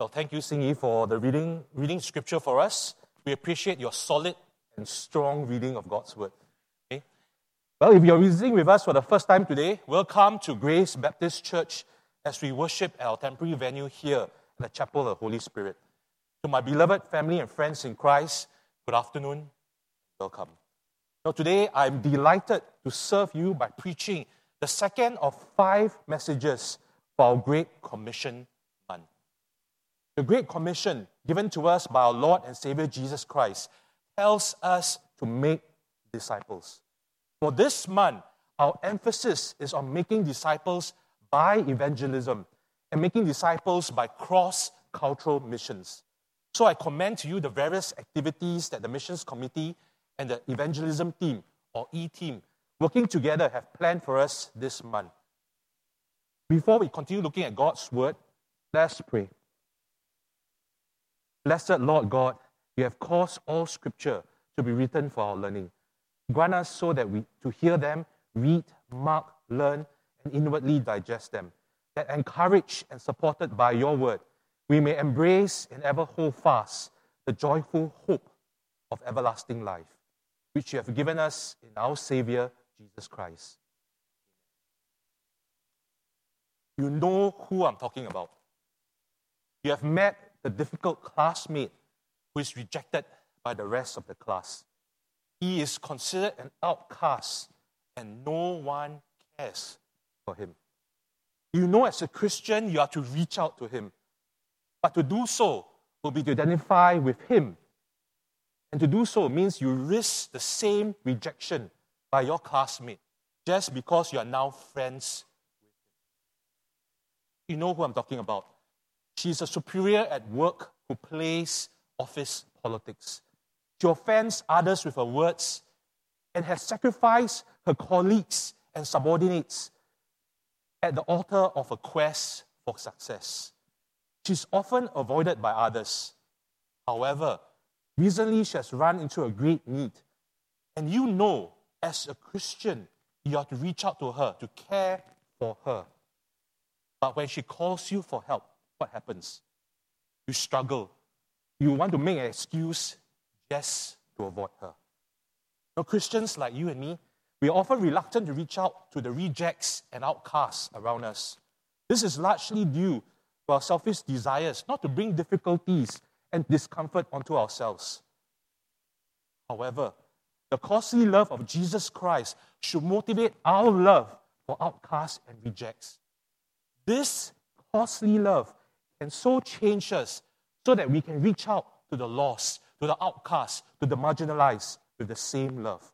Well, thank you, Yi, for the reading, reading scripture for us. We appreciate your solid and strong reading of God's word. Okay? Well, if you're visiting with us for the first time today, welcome to Grace Baptist Church as we worship at our temporary venue here at the Chapel of the Holy Spirit. To my beloved family and friends in Christ, good afternoon, welcome. Now, today I'm delighted to serve you by preaching the second of five messages for our Great Commission. The Great Commission, given to us by our Lord and Savior Jesus Christ, tells us to make disciples. For this month, our emphasis is on making disciples by evangelism and making disciples by cross cultural missions. So I commend to you the various activities that the missions committee and the evangelism team, or E team, working together have planned for us this month. Before we continue looking at God's word, let's pray. Blessed Lord God, you have caused all scripture to be written for our learning. Grant us so that we to hear them, read, mark, learn, and inwardly digest them. That encouraged and supported by your word, we may embrace and ever hold fast the joyful hope of everlasting life, which you have given us in our Savior, Jesus Christ. You know who I'm talking about. You have met the difficult classmate who is rejected by the rest of the class. He is considered an outcast, and no one cares for him. You know, as a Christian, you are to reach out to him. But to do so will be to identify with him. And to do so means you risk the same rejection by your classmate just because you are now friends with him. You know who I'm talking about. She's a superior at work who plays office politics. She offends others with her words and has sacrificed her colleagues and subordinates at the altar of a quest for success. She's often avoided by others. However, recently she has run into a great need. And you know, as a Christian, you have to reach out to her, to care for her. But when she calls you for help, what happens? You struggle. You want to make an excuse just to avoid her. Now, Christians like you and me, we are often reluctant to reach out to the rejects and outcasts around us. This is largely due to our selfish desires, not to bring difficulties and discomfort onto ourselves. However, the costly love of Jesus Christ should motivate our love for outcasts and rejects. This costly love can so change us so that we can reach out to the lost, to the outcasts, to the marginalized with the same love.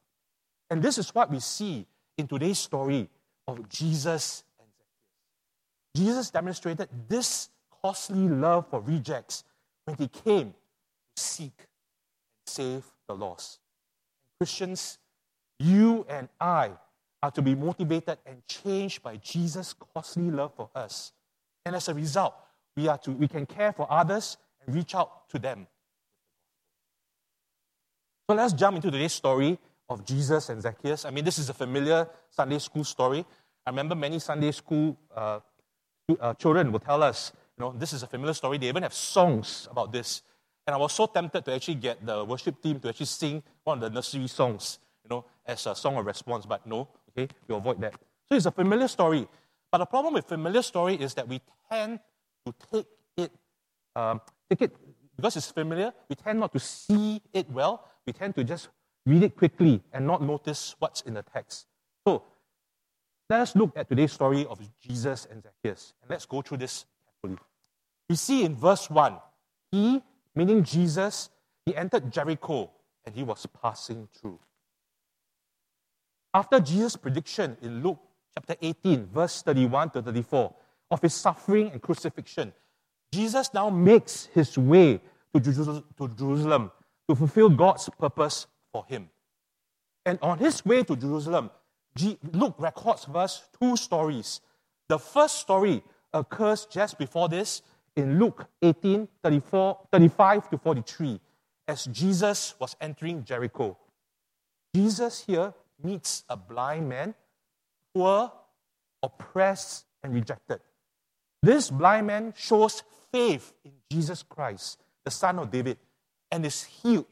And this is what we see in today's story of Jesus and Zacchaeus. Jesus demonstrated this costly love for rejects when he came to seek and save the lost. Christians, you and I are to be motivated and changed by Jesus' costly love for us. And as a result, we, are to, we can care for others and reach out to them. So let's jump into today's story of Jesus and Zacchaeus. I mean, this is a familiar Sunday school story. I remember many Sunday school uh, uh, children will tell us, you know, this is a familiar story. They even have songs about this. And I was so tempted to actually get the worship team to actually sing one of the nursery songs, you know, as a song of response. But no, okay, we avoid that. So it's a familiar story. But the problem with familiar story is that we tend to take it, um, take it because it's familiar. We tend not to see it well. We tend to just read it quickly and not notice what's in the text. So let us look at today's story of Jesus and Zacchaeus, and let's go through this carefully. We see in verse 1, he, meaning Jesus, he entered Jericho and he was passing through. After Jesus' prediction in Luke chapter 18, verse 31 to 34, of his suffering and crucifixion, Jesus now makes his way to Jerusalem to fulfill God's purpose for him. And on his way to Jerusalem, Luke records for us two stories. The first story occurs just before this in Luke 18 34, 35 to 43 as Jesus was entering Jericho. Jesus here meets a blind man, poor, oppressed, and rejected. This blind man shows faith in Jesus Christ, the Son of David, and is healed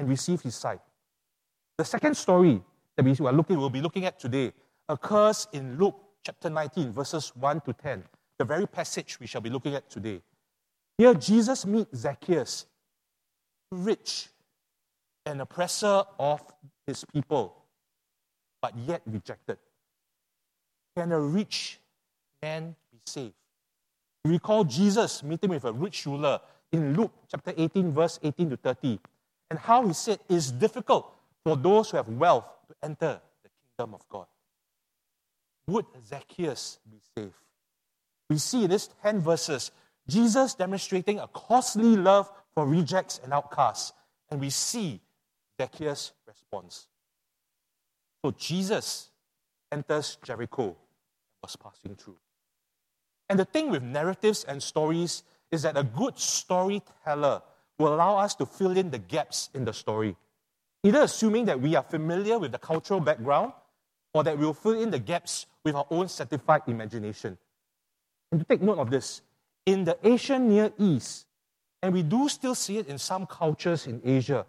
and receives his sight. The second story that we are looking, we'll be looking at today occurs in Luke chapter 19, verses 1 to 10, the very passage we shall be looking at today. Here, Jesus meets Zacchaeus, rich, an oppressor of his people, but yet rejected. Can a rich man be saved? Recall Jesus meeting with a rich ruler in Luke chapter 18, verse 18 to 30, and how he said it's difficult for those who have wealth to enter the kingdom of God. Would Zacchaeus be saved? We see in these 10 verses Jesus demonstrating a costly love for rejects and outcasts, and we see Zacchaeus' response. So Jesus enters Jericho and was passing through. And the thing with narratives and stories is that a good storyteller will allow us to fill in the gaps in the story. Either assuming that we are familiar with the cultural background or that we'll fill in the gaps with our own satisfied imagination. And to take note of this, in the ancient Near East, and we do still see it in some cultures in Asia,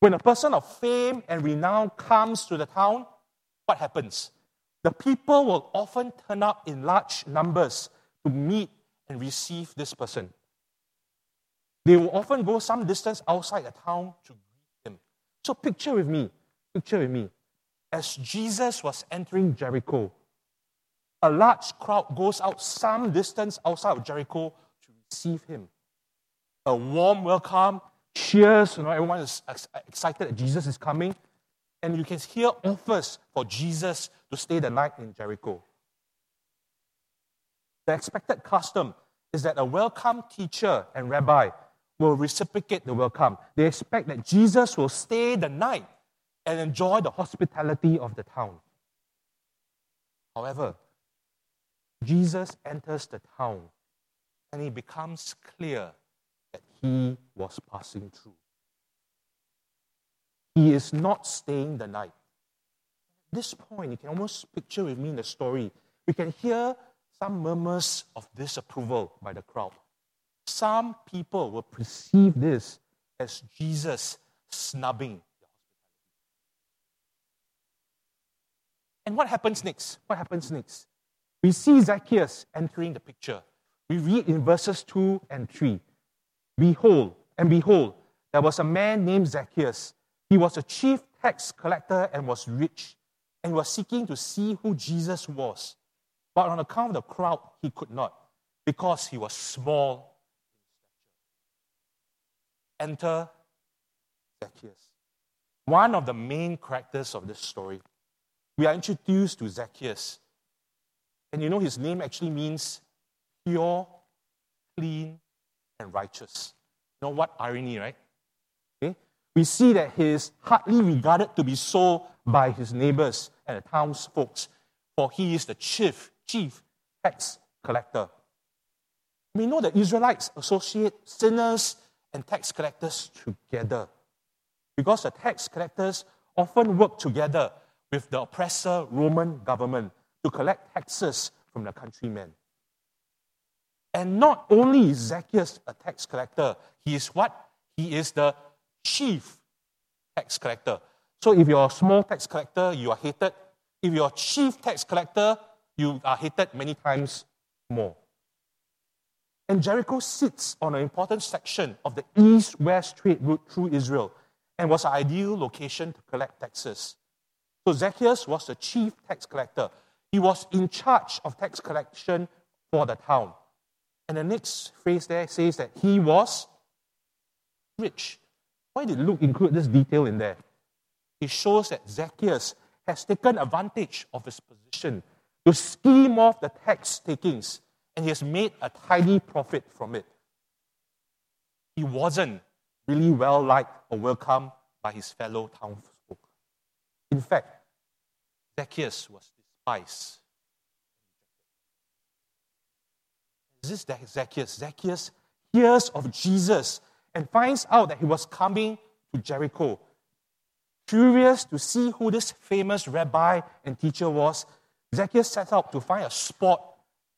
when a person of fame and renown comes to the town, what happens? The people will often turn up in large numbers to meet and receive this person. They will often go some distance outside the town to greet him. So picture with me, picture with me. As Jesus was entering Jericho, a large crowd goes out some distance outside of Jericho to receive him. A warm welcome, cheers, you know, everyone is excited that Jesus is coming. And you can hear offers for Jesus to stay the night in Jericho. The expected custom is that a welcome teacher and rabbi will reciprocate the welcome. They expect that Jesus will stay the night and enjoy the hospitality of the town. However, Jesus enters the town and it becomes clear that he was passing through. He is not staying the night. At this point, you can almost picture with me in the story. We can hear some murmurs of disapproval by the crowd. Some people will perceive this as Jesus snubbing And what happens next? What happens next? We see Zacchaeus entering the picture. We read in verses 2 and 3 Behold, and behold, there was a man named Zacchaeus. He was a chief tax collector and was rich, and was seeking to see who Jesus was. But on account of the crowd, he could not, because he was small Enter Zacchaeus. One of the main characters of this story. We are introduced to Zacchaeus. And you know his name actually means pure, clean, and righteous. You know what irony, right? Okay? We see that he is hardly regarded to be so by his neighbors and the townsfolk, for he is the chief chief tax collector. We know that Israelites associate sinners and tax collectors together because the tax collectors often work together with the oppressor Roman government to collect taxes from the countrymen. And not only is Zacchaeus a tax collector, he is what? He is the chief tax collector. So if you're a small tax collector, you are hated. If you're a chief tax collector, you are hated many times more. And Jericho sits on an important section of the east west trade route through Israel and was an ideal location to collect taxes. So Zacchaeus was the chief tax collector. He was in charge of tax collection for the town. And the next phrase there says that he was rich. Why did Luke include this detail in there? It shows that Zacchaeus has taken advantage of his position to scheme off the tax takings, and he has made a tidy profit from it. He wasn't really well liked or welcomed by his fellow townsfolk. In fact, Zacchaeus was despised. This Is Zacchaeus? Zacchaeus hears of Jesus and finds out that he was coming to Jericho. Curious to see who this famous rabbi and teacher was, Zacchaeus set out to find a spot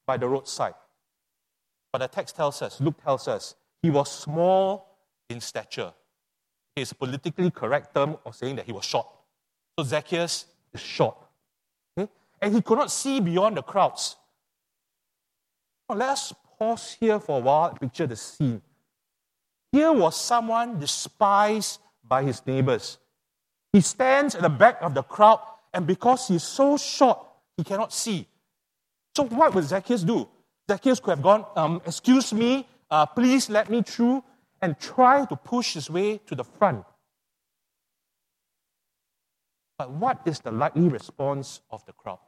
by the roadside. But the text tells us, Luke tells us, he was small in stature. It's a politically correct term of saying that he was short. So Zacchaeus is short. Okay? And he could not see beyond the crowds. Now, let us pause here for a while and picture the scene. Here was someone despised by his neighbors. He stands at the back of the crowd, and because he's so short, he cannot see. So, what would Zacchaeus do? Zacchaeus could have gone, um, Excuse me, uh, please let me through, and try to push his way to the front. But what is the likely response of the crowd?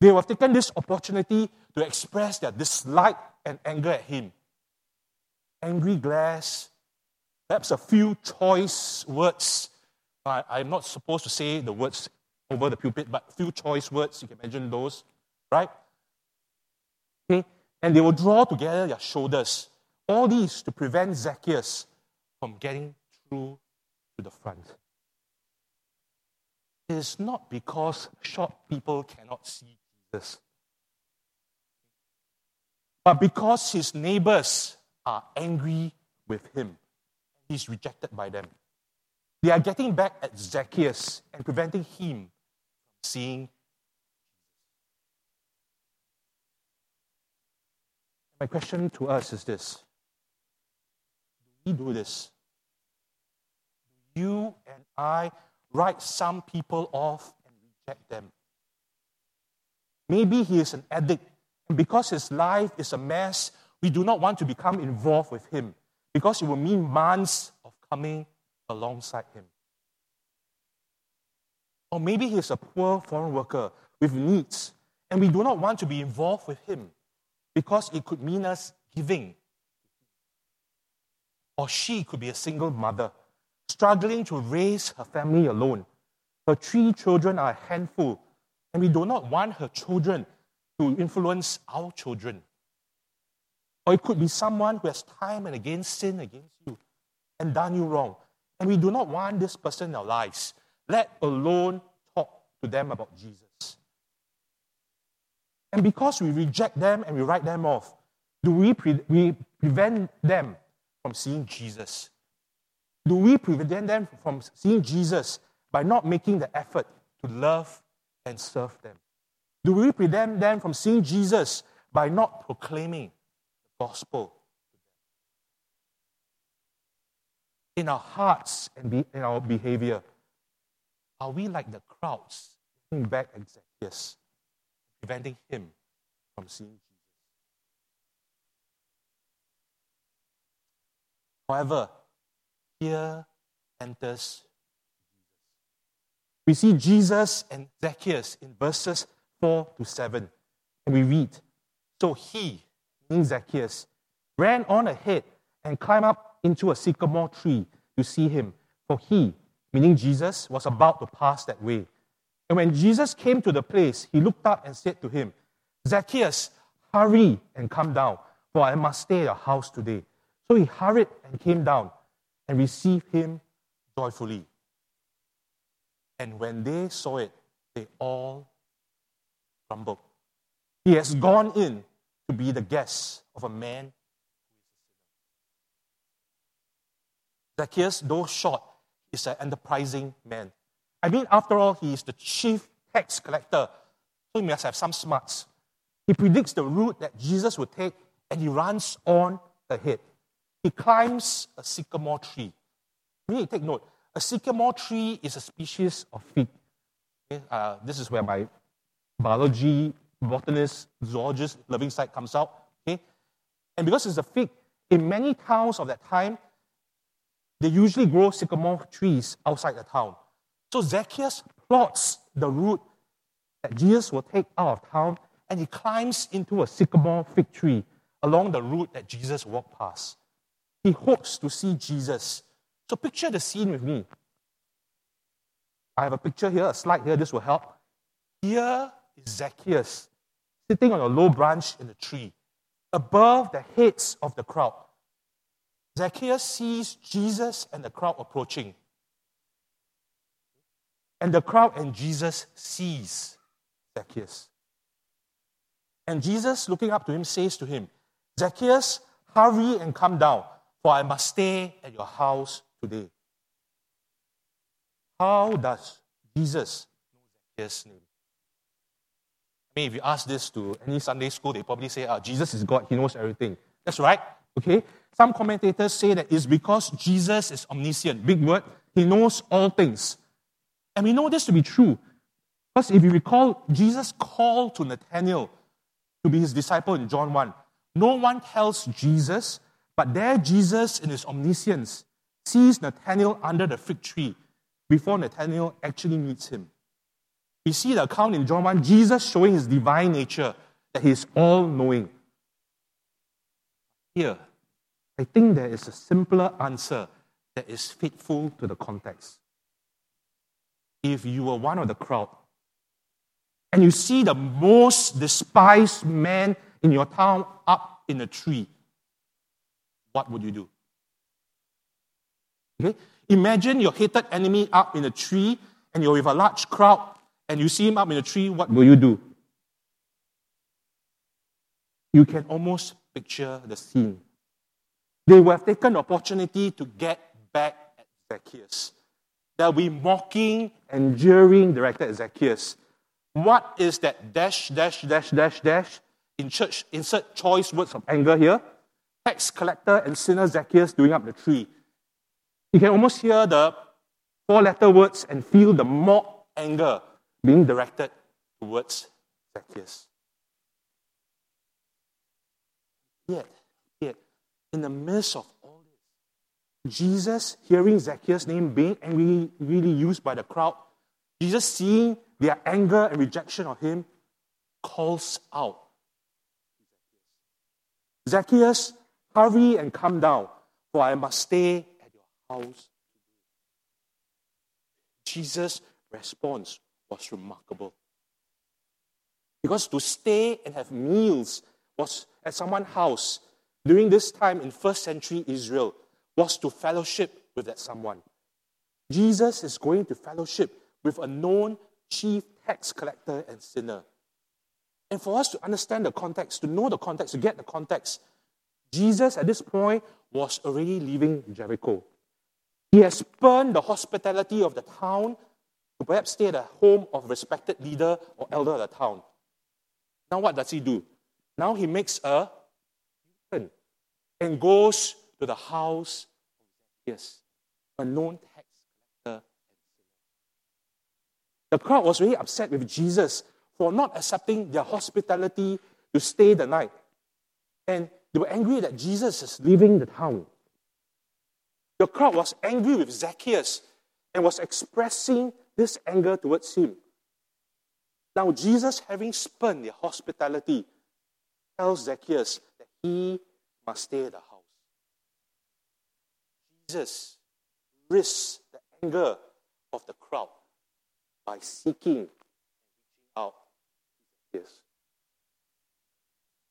They have taken this opportunity to express their dislike and anger at him. Angry glares, perhaps a few choice words. I, I'm not supposed to say the words over the pulpit, but few choice words, you can imagine those, right? Okay? And they will draw together their shoulders. All these to prevent Zacchaeus from getting through to the front. It is not because short people cannot see Jesus, but because his neighbors are angry with him. He's rejected by them. They are getting back at Zacchaeus and preventing him seeing My question to us is this Do we do this? Do you and I write some people off and reject them? Maybe he is an addict, and because his life is a mess, we do not want to become involved with him because it will mean months of coming alongside him. Or maybe he is a poor foreign worker with needs, and we do not want to be involved with him because it could mean us giving. Or she could be a single mother, struggling to raise her family alone. Her three children are a handful, and we do not want her children to influence our children. Or it could be someone who has time and again sinned against you and done you wrong. And we do not want this person in our lives, let alone talk to them about Jesus. And because we reject them and we write them off, do we, pre- we prevent them from seeing Jesus? Do we prevent them from seeing Jesus by not making the effort to love and serve them? Do we prevent them from seeing Jesus by not proclaiming the gospel in our hearts and be, in our behavior? Are we like the crowds looking back at Zacchaeus? preventing him from seeing Jesus. However, here enters Jesus. We see Jesus and Zacchaeus in verses 4 to 7. And we read So he, meaning Zacchaeus, ran on ahead and climbed up into a sycamore tree to see him, for he, meaning Jesus, was about to pass that way. And when Jesus came to the place, he looked up and said to him, Zacchaeus, hurry and come down, for I must stay at your house today. So he hurried and came down and received him joyfully. And when they saw it, they all grumbled. He has gone in to be the guest of a man Zacchaeus, though short, is an enterprising man. I mean, after all, he is the chief tax collector, so he must have some smarts. He predicts the route that Jesus would take and he runs on ahead. He climbs a sycamore tree. To take note. A sycamore tree is a species of fig. Okay? Uh, this is where my biology, botanist, zoologist loving side comes out. Okay? And because it's a fig, in many towns of that time, they usually grow sycamore trees outside the town. So Zacchaeus plots the route that Jesus will take out of town and he climbs into a sycamore fig tree along the route that Jesus walked past. He hopes to see Jesus. So picture the scene with me. I have a picture here, a slide here, this will help. Here is Zacchaeus sitting on a low branch in a tree, above the heads of the crowd. Zacchaeus sees Jesus and the crowd approaching. And the crowd and Jesus sees Zacchaeus. And Jesus, looking up to him, says to him, Zacchaeus, hurry and come down, for I must stay at your house today. How does Jesus know Zacchaeus' name? I mean, if you ask this to any Sunday school, they probably say, ah, Jesus is God, he knows everything. That's right, okay? Some commentators say that it's because Jesus is omniscient, big word, he knows all things. And we know this to be true. Because if you recall, Jesus called to Nathanael to be his disciple in John 1. No one tells Jesus, but there Jesus, in his omniscience, sees Nathanael under the fig tree before Nathanael actually meets him. We see the account in John 1, Jesus showing his divine nature, that he is all knowing. Here, I think there is a simpler answer that is faithful to the context. If you were one of the crowd and you see the most despised man in your town up in a tree, what would you do? Okay? Imagine your hated enemy up in a tree and you're with a large crowd and you see him up in a tree, what will you do? You can almost picture the scene. They will have taken the opportunity to get back at Zacchaeus. They'll be mocking and jeering directed at Zacchaeus. What is that dash, dash, dash, dash, dash? In church, insert choice words of anger here. Tax collector and sinner Zacchaeus doing up the tree. You can almost hear the four letter words and feel the mock anger being directed towards Zacchaeus. Yet, in the midst of all this, Jesus, hearing Zacchaeus' name being angry, really used by the crowd, Jesus seeing their anger and rejection of him, calls out Zacchaeus, hurry and come down, for I must stay at your house. Jesus' response was remarkable. Because to stay and have meals was at someone's house during this time in first century Israel was to fellowship with that someone. Jesus is going to fellowship with a known chief tax collector and sinner. And for us to understand the context, to know the context, to get the context, Jesus at this point was already leaving Jericho. He has spurned the hospitality of the town to perhaps stay at the home of a respected leader or elder of the town. Now, what does he do? Now he makes a and goes to the house of Zacchaeus, a known tax collector. The crowd was really upset with Jesus for not accepting their hospitality to stay the night. And they were angry that Jesus is leaving the town. The crowd was angry with Zacchaeus and was expressing this anger towards him. Now, Jesus, having spurned their hospitality, tells Zacchaeus that he must stay at the house. Jesus risks the anger of the crowd by seeking out Zacchaeus.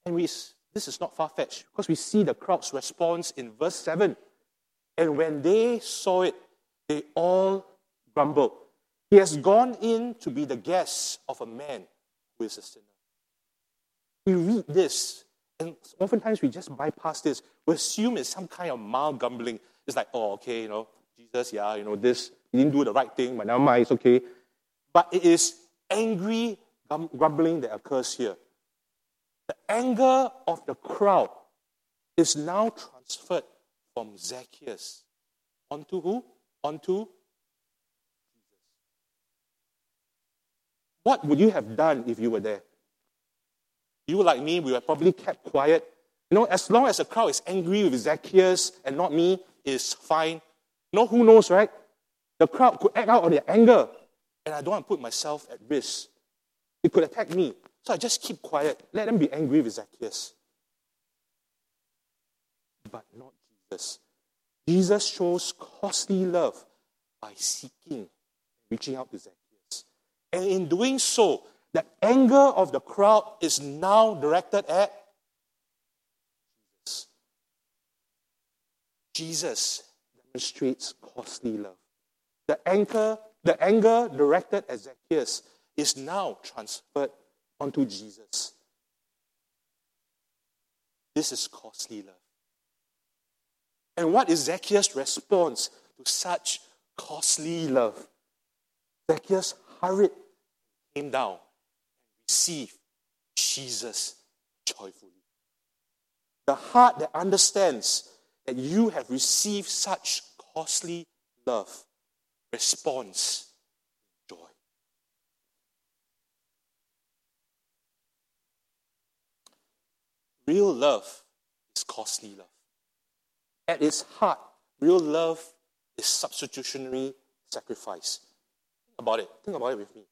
And we, this is not far fetched because we see the crowd's response in verse 7. And when they saw it, they all grumbled. He has gone in to be the guest of a man who is a sinner. We read this, and oftentimes we just bypass this. We assume it's some kind of mild grumbling. It's like, oh, okay, you know, Jesus, yeah, you know, this, he didn't do the right thing, but never mind, it's okay. But it is angry grumbling that occurs here. The anger of the crowd is now transferred from Zacchaeus onto who? Onto Jesus. What would you have done if you were there? You, like me, we were probably kept quiet. You know, as long as the crowd is angry with Zacchaeus and not me, is fine. You know, who knows, right? The crowd could act out on their anger, and I don't want to put myself at risk. It could attack me. So I just keep quiet. Let them be angry with Zacchaeus. But not Jesus. Jesus shows costly love by seeking, reaching out to Zacchaeus. And in doing so, the anger of the crowd is now directed at Jesus. Jesus demonstrates costly love. The anger, the anger directed at Zacchaeus is now transferred onto Jesus. This is costly love. And what is Zacchaeus' response to such costly love? Zacchaeus hurried, came down, and received Jesus joyfully. The heart that understands that you have received such costly love responds joy. Real love is costly love. At its heart, real love is substitutionary sacrifice. Think about it. Think about it with me.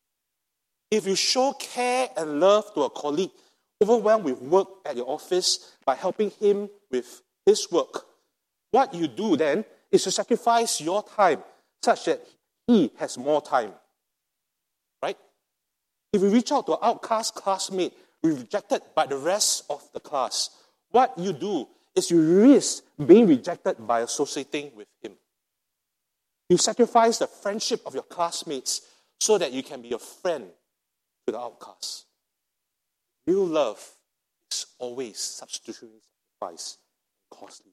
If you show care and love to a colleague overwhelmed with work at your office by helping him with his work, what you do then is to sacrifice your time such that he has more time. Right? If you reach out to an outcast classmate rejected by the rest of the class, what you do is you risk being rejected by associating with him. You sacrifice the friendship of your classmates so that you can be a friend to the outcast. Real love is always substitutionary sacrifice, and costly.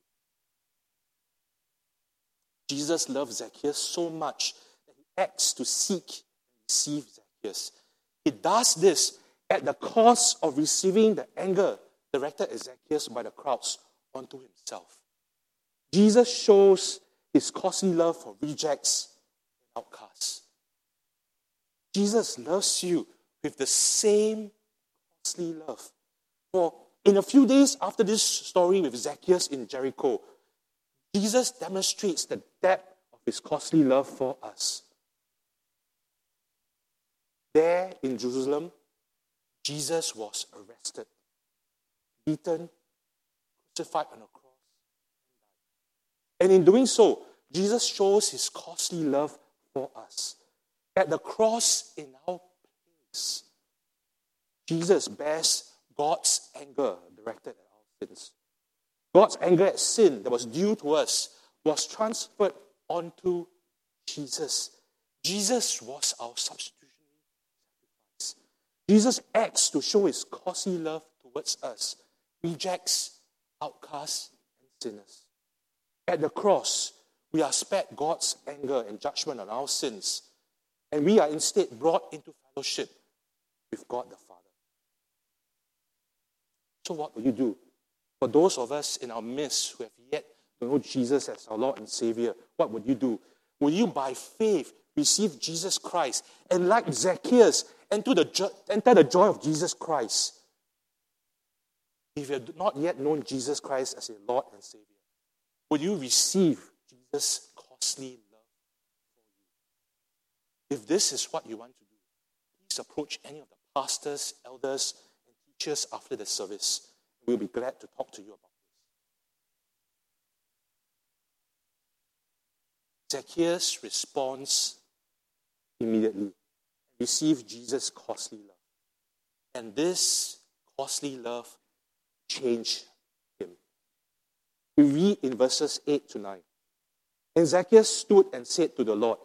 Jesus loved Zacchaeus so much that he acts to seek and receive Zacchaeus. He does this at the cost of receiving the anger directed at Zacchaeus by the crowds onto himself. Jesus shows his costly love for rejects and outcasts. Jesus loves you with the same costly love. For in a few days after this story with Zacchaeus in Jericho, Jesus demonstrates the depth of his costly love for us. There in Jerusalem, Jesus was arrested, beaten, crucified on a cross, and in doing so, Jesus shows his costly love for us. At the cross in our Jesus bears God's anger directed at our sins. God's anger at sin that was due to us was transferred onto Jesus. Jesus was our substitutionary sacrifice. Jesus acts to show his costly love towards us, rejects outcasts and sinners. At the cross, we are spared God's anger and judgment on our sins, and we are instead brought into fellowship with God the Father. So, what will you do? For those of us in our midst who have yet to know Jesus as our Lord and Savior, what would you do? Will you, by faith, receive Jesus Christ and, like Zacchaeus, enter the, enter the joy of Jesus Christ? If you have not yet known Jesus Christ as your Lord and Savior, will you receive Jesus' costly love for you? If this is what you want to do, please approach any of the pastors, elders, and teachers after the service We'll be glad to talk to you about this. Zacchaeus responds immediately, receive Jesus' costly love. And this costly love changed him. We read in verses 8 to 9. And Zacchaeus stood and said to the Lord,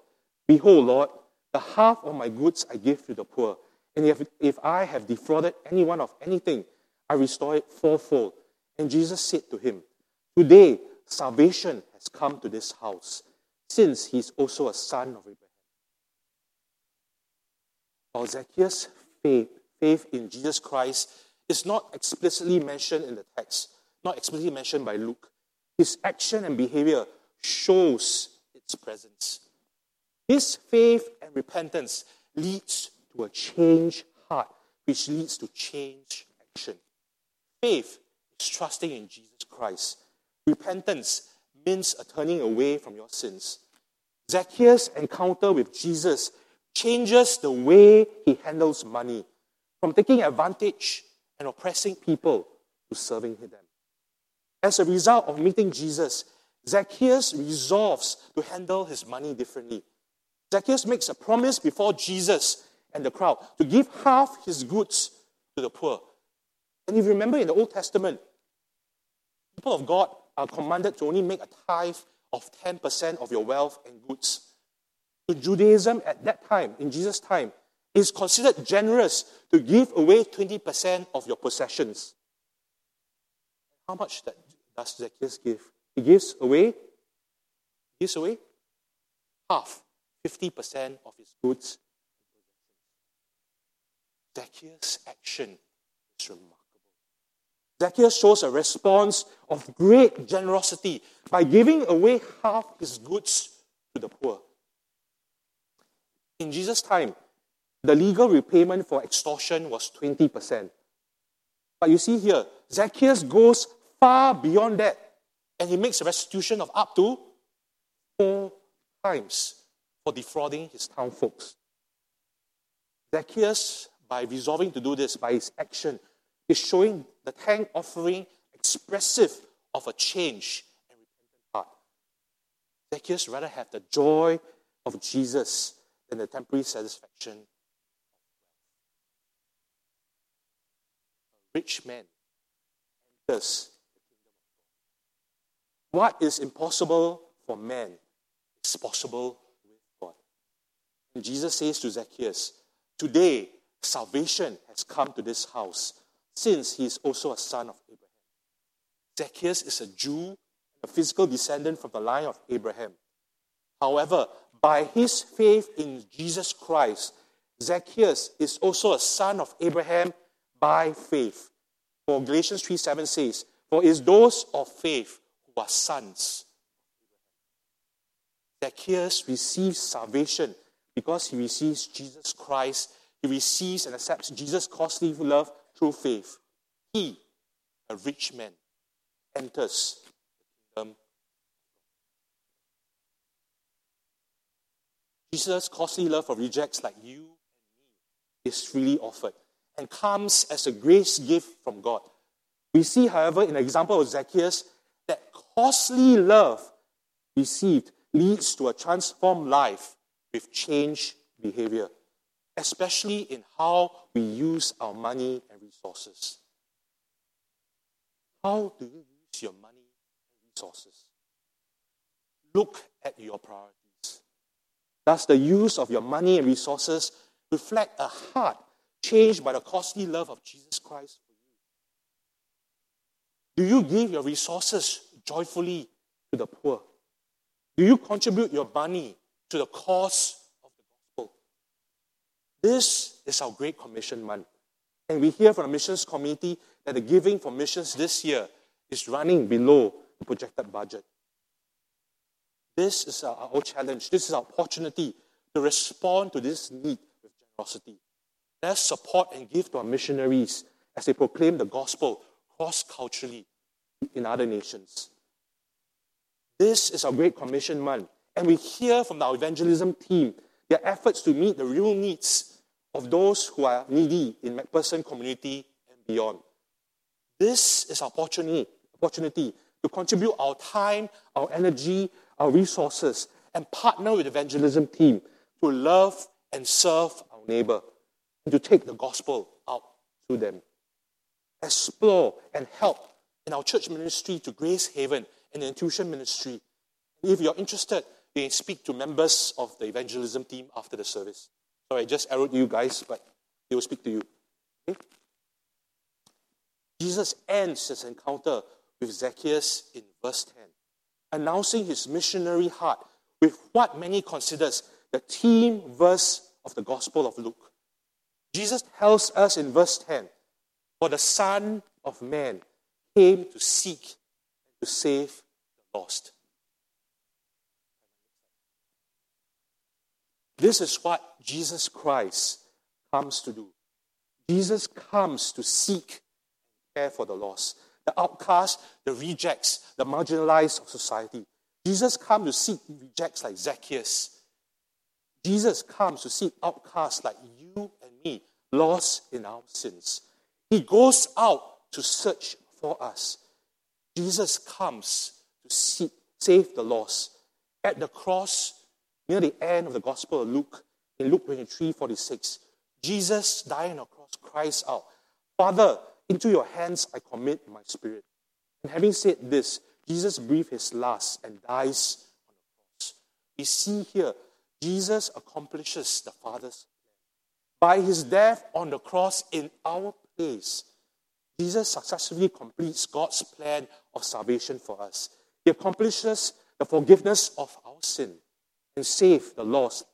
Behold, Lord, the half of my goods I give to the poor. And if, if I have defrauded anyone of anything, I restore it fourfold. And Jesus said to him, Today salvation has come to this house, since he is also a son of Abraham. While Zacchaeus' faith, faith in Jesus Christ is not explicitly mentioned in the text, not explicitly mentioned by Luke, his action and behavior shows its presence. His faith and repentance leads to a changed heart, which leads to change action. Faith is trusting in Jesus Christ. Repentance means a turning away from your sins. Zacchaeus' encounter with Jesus changes the way he handles money from taking advantage and oppressing people to serving them. As a result of meeting Jesus, Zacchaeus resolves to handle his money differently. Zacchaeus makes a promise before Jesus and the crowd to give half his goods to the poor. And if you remember in the Old Testament, people of God are commanded to only make a tithe of 10% of your wealth and goods. So Judaism at that time, in Jesus' time, is considered generous to give away 20% of your possessions. how much that does Zacchaeus give? He gives away, gives away half, 50% of his goods. Zacchaeus' action is remarkable. Zacchaeus shows a response of great generosity by giving away half his goods to the poor. In Jesus' time, the legal repayment for extortion was 20%. But you see here, Zacchaeus goes far beyond that and he makes a restitution of up to four times for defrauding his town folks. Zacchaeus, by resolving to do this by his action, is showing the thank offering expressive of a change and repentant heart. Zacchaeus rather have the joy of Jesus than the temporary satisfaction. A rich man enters. What is impossible for man is possible with God. And Jesus says to Zacchaeus, Today salvation has come to this house since he is also a son of Abraham. Zacchaeus is a Jew, a physical descendant from the line of Abraham. However, by his faith in Jesus Christ, Zacchaeus is also a son of Abraham by faith. For Galatians 3 7 says, For it is those of faith who are sons. Zacchaeus receives salvation because he receives Jesus Christ. He receives and accepts Jesus' costly love through faith, he, a rich man, enters the kingdom. Jesus' costly love for rejects like you and me is freely offered and comes as a grace gift from God. We see, however, in the example of Zacchaeus, that costly love received leads to a transformed life with changed behavior especially in how we use our money and resources. How do you use your money and resources? Look at your priorities. Does the use of your money and resources reflect a heart changed by the costly love of Jesus Christ for you? Do you give your resources joyfully to the poor? Do you contribute your money to the cause this is our Great Commission month. And we hear from the missions committee that the giving for missions this year is running below the projected budget. This is our, our challenge. This is our opportunity to respond to this need with generosity. Let's support and give to our missionaries as they proclaim the gospel cross culturally in other nations. This is our Great Commission month. And we hear from our evangelism team their efforts to meet the real needs of those who are needy in MacPherson community and beyond. This is our opportunity, opportunity to contribute our time, our energy, our resources, and partner with the evangelism team to love and serve our neighbor and to take the gospel out to them. Explore and help in our church ministry to Grace Haven and the Intuition Ministry. If you're interested, you can speak to members of the evangelism team after the service. Sorry, I just arrowed you guys, but they will speak to you. Okay? Jesus ends his encounter with Zacchaeus in verse 10, announcing his missionary heart with what many considers the team verse of the Gospel of Luke. Jesus tells us in verse 10, For the Son of Man came to seek and to save the lost. This is what Jesus Christ comes to do. Jesus comes to seek and care for the lost, the outcasts, the rejects, the marginalized of society. Jesus comes to seek rejects like Zacchaeus. Jesus comes to seek outcasts like you and me, lost in our sins. He goes out to search for us. Jesus comes to seek, save the lost. At the cross, near the end of the Gospel of Luke, in Luke 23 46, Jesus dying on the cross cries out, Father, into your hands I commit my spirit. And having said this, Jesus breathes his last and dies on the cross. We see here, Jesus accomplishes the Father's plan. By his death on the cross in our place, Jesus successfully completes God's plan of salvation for us. He accomplishes the forgiveness of our sin and save the lost.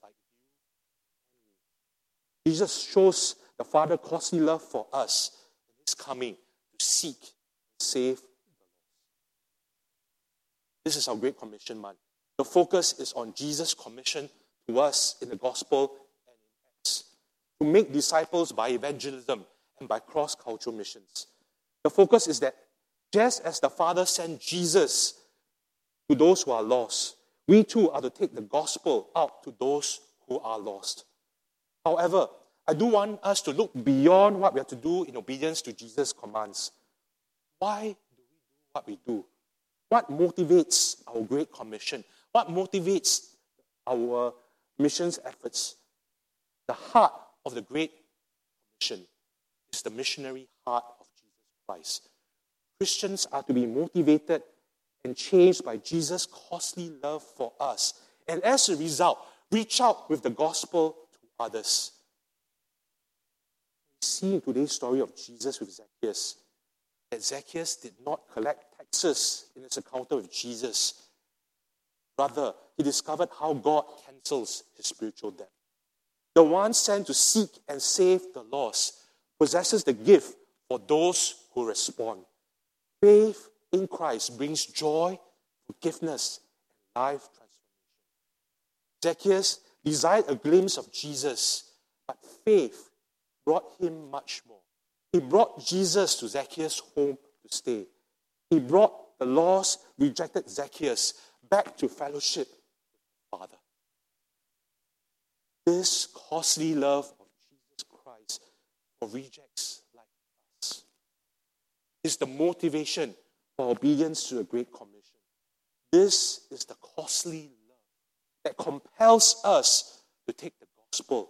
Jesus shows the Father costly love for us in His coming to seek and save the lost. This is our Great Commission month. The focus is on Jesus' commission to us in the gospel and in Acts to make disciples by evangelism and by cross cultural missions. The focus is that just as the Father sent Jesus to those who are lost, we too are to take the gospel out to those who are lost. However, I do want us to look beyond what we have to do in obedience to Jesus' commands. Why do we do what we do? What motivates our Great Commission? What motivates our missions efforts? The heart of the Great Commission is the missionary heart of Jesus Christ. Christians are to be motivated and changed by Jesus' costly love for us. And as a result, reach out with the gospel to others. We see in today's story of Jesus with Zacchaeus that Zacchaeus did not collect taxes in his encounter with Jesus. Rather, he discovered how God cancels his spiritual debt. The one sent to seek and save the lost possesses the gift for those who respond. Faith in Christ brings joy, forgiveness, and life transformation. Zacchaeus desired a glimpse of Jesus, but faith brought him much more. He brought Jesus to Zacchaeus' home to stay. He brought the lost, rejected Zacchaeus back to fellowship with the Father. This costly love of Jesus Christ for rejects like us is the motivation for obedience to the Great Commission. This is the costly love that compels us to take the gospel,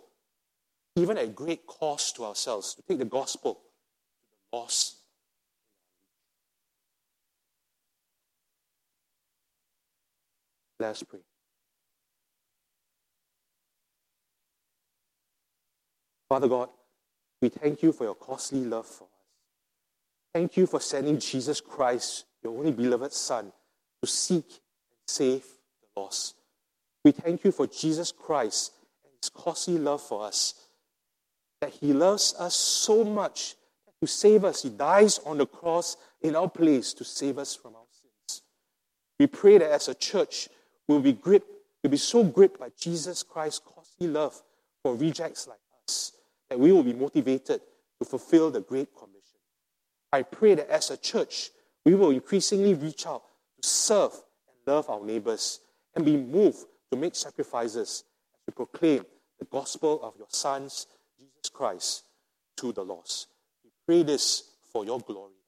even at great cost to ourselves, to take the gospel to the lost. Let us pray. Father God, we thank you for your costly love for. Thank you for sending Jesus Christ, your only beloved Son, to seek and save the lost. We thank you for Jesus Christ and his costly love for us. That he loves us so much that to save us. He dies on the cross in our place to save us from our sins. We pray that as a church, we'll be gripped, we'll be so gripped by Jesus Christ's costly love for rejects like us that we will be motivated to fulfill the Great Commission. I pray that as a church, we will increasingly reach out to serve and love our neighbors and be moved to make sacrifices as we proclaim the gospel of your Son's Jesus Christ to the lost. We pray this for your glory.